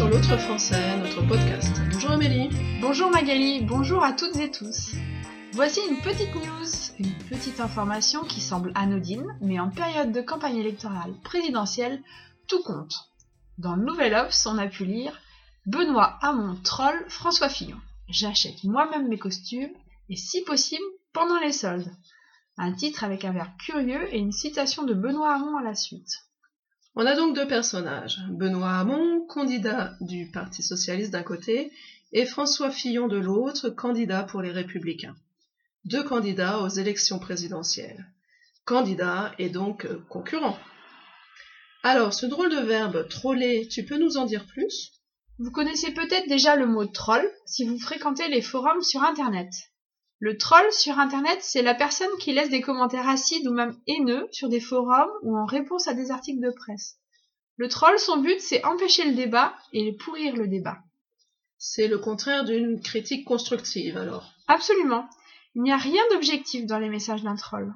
L'autre français, notre podcast. Bonjour Amélie. Bonjour Magali, bonjour à toutes et tous. Voici une petite news, une petite information qui semble anodine, mais en période de campagne électorale présidentielle, tout compte. Dans le Nouvel Obs, on a pu lire Benoît Hamon troll François Fillon. J'achète moi-même mes costumes et si possible pendant les soldes. Un titre avec un verbe curieux et une citation de Benoît Hamon à la suite. On a donc deux personnages. Benoît Hamon, candidat du Parti socialiste d'un côté, et François Fillon de l'autre, candidat pour les Républicains. Deux candidats aux élections présidentielles. Candidat et donc euh, concurrent. Alors, ce drôle de verbe troller, tu peux nous en dire plus? Vous connaissez peut-être déjà le mot troll si vous fréquentez les forums sur Internet. Le troll sur Internet, c'est la personne qui laisse des commentaires acides ou même haineux sur des forums ou en réponse à des articles de presse. Le troll, son but, c'est empêcher le débat et pourrir le débat. C'est le contraire d'une critique constructive, alors. Absolument. Il n'y a rien d'objectif dans les messages d'un troll.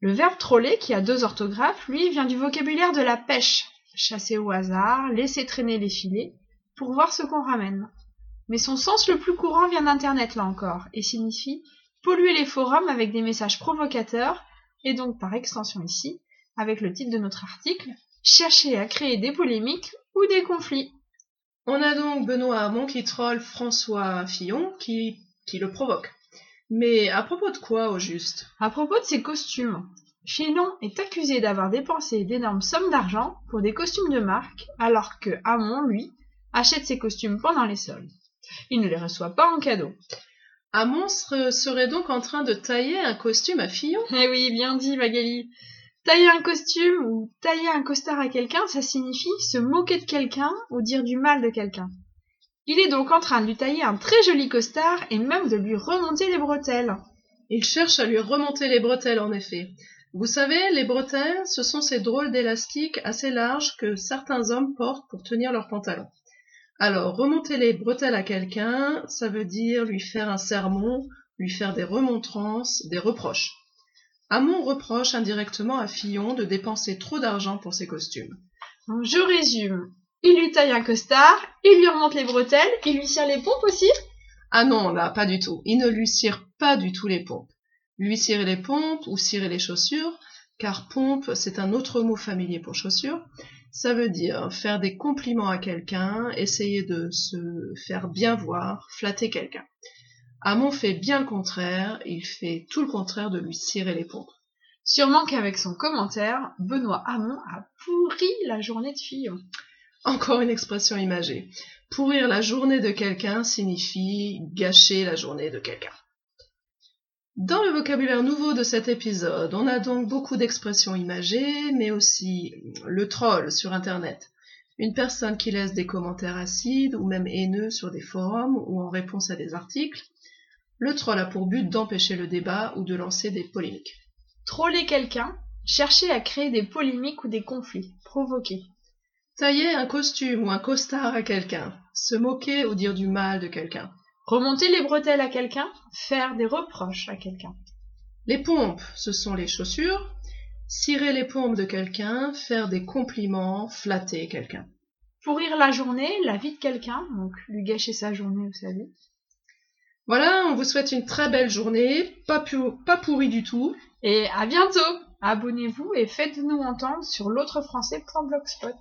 Le verbe troller, qui a deux orthographes, lui, vient du vocabulaire de la pêche. Chasser au hasard, laisser traîner les filets, pour voir ce qu'on ramène. Mais son sens le plus courant vient d'Internet, là encore, et signifie polluer les forums avec des messages provocateurs, et donc par extension ici, avec le titre de notre article, chercher à créer des polémiques ou des conflits. On a donc Benoît Hamon qui troll François Fillon qui, qui le provoque. Mais à propos de quoi au juste? À propos de ses costumes. Fillon est accusé d'avoir dépensé d'énormes sommes d'argent pour des costumes de marque, alors que Hamon, lui, achète ses costumes pendant les soldes. Il ne les reçoit pas en cadeau. Un monstre serait donc en train de tailler un costume à Fillon Eh oui, bien dit, Magali. Tailler un costume ou tailler un costard à quelqu'un, ça signifie se moquer de quelqu'un ou dire du mal de quelqu'un. Il est donc en train de lui tailler un très joli costard et même de lui remonter les bretelles. Il cherche à lui remonter les bretelles, en effet. Vous savez, les bretelles, ce sont ces drôles d'élastiques assez larges que certains hommes portent pour tenir leurs pantalons. Alors, remonter les bretelles à quelqu'un, ça veut dire lui faire un sermon, lui faire des remontrances, des reproches. Hamon reproche indirectement à Fillon de dépenser trop d'argent pour ses costumes. Je résume. Il lui taille un costard, il lui remonte les bretelles, il lui cire les pompes aussi? Ah non, là, pas du tout. Il ne lui cire pas du tout les pompes. Lui cirer les pompes ou cirer les chaussures, car pompe, c'est un autre mot familier pour chaussures, ça veut dire faire des compliments à quelqu'un, essayer de se faire bien voir, flatter quelqu'un. Hamon fait bien le contraire, il fait tout le contraire de lui cirer les pompes. Sûrement qu'avec son commentaire, Benoît Hamon a pourri la journée de Fillon. Encore une expression imagée. Pourrir la journée de quelqu'un signifie gâcher la journée de quelqu'un. Dans le vocabulaire nouveau de cet épisode, on a donc beaucoup d'expressions imagées, mais aussi le troll sur Internet, une personne qui laisse des commentaires acides ou même haineux sur des forums ou en réponse à des articles. Le troll a pour but d'empêcher le débat ou de lancer des polémiques. Troller quelqu'un, chercher à créer des polémiques ou des conflits, provoquer. Tailler un costume ou un costard à quelqu'un, se moquer ou dire du mal de quelqu'un. Remonter les bretelles à quelqu'un, faire des reproches à quelqu'un. Les pompes, ce sont les chaussures. Cirer les pompes de quelqu'un, faire des compliments, flatter quelqu'un. Pourrir la journée, la vie de quelqu'un, donc lui gâcher sa journée ou sa vie. Voilà, on vous souhaite une très belle journée, pas, pas pourrie du tout. Et à bientôt Abonnez-vous et faites-nous entendre sur l'autrefrançais.blogspot.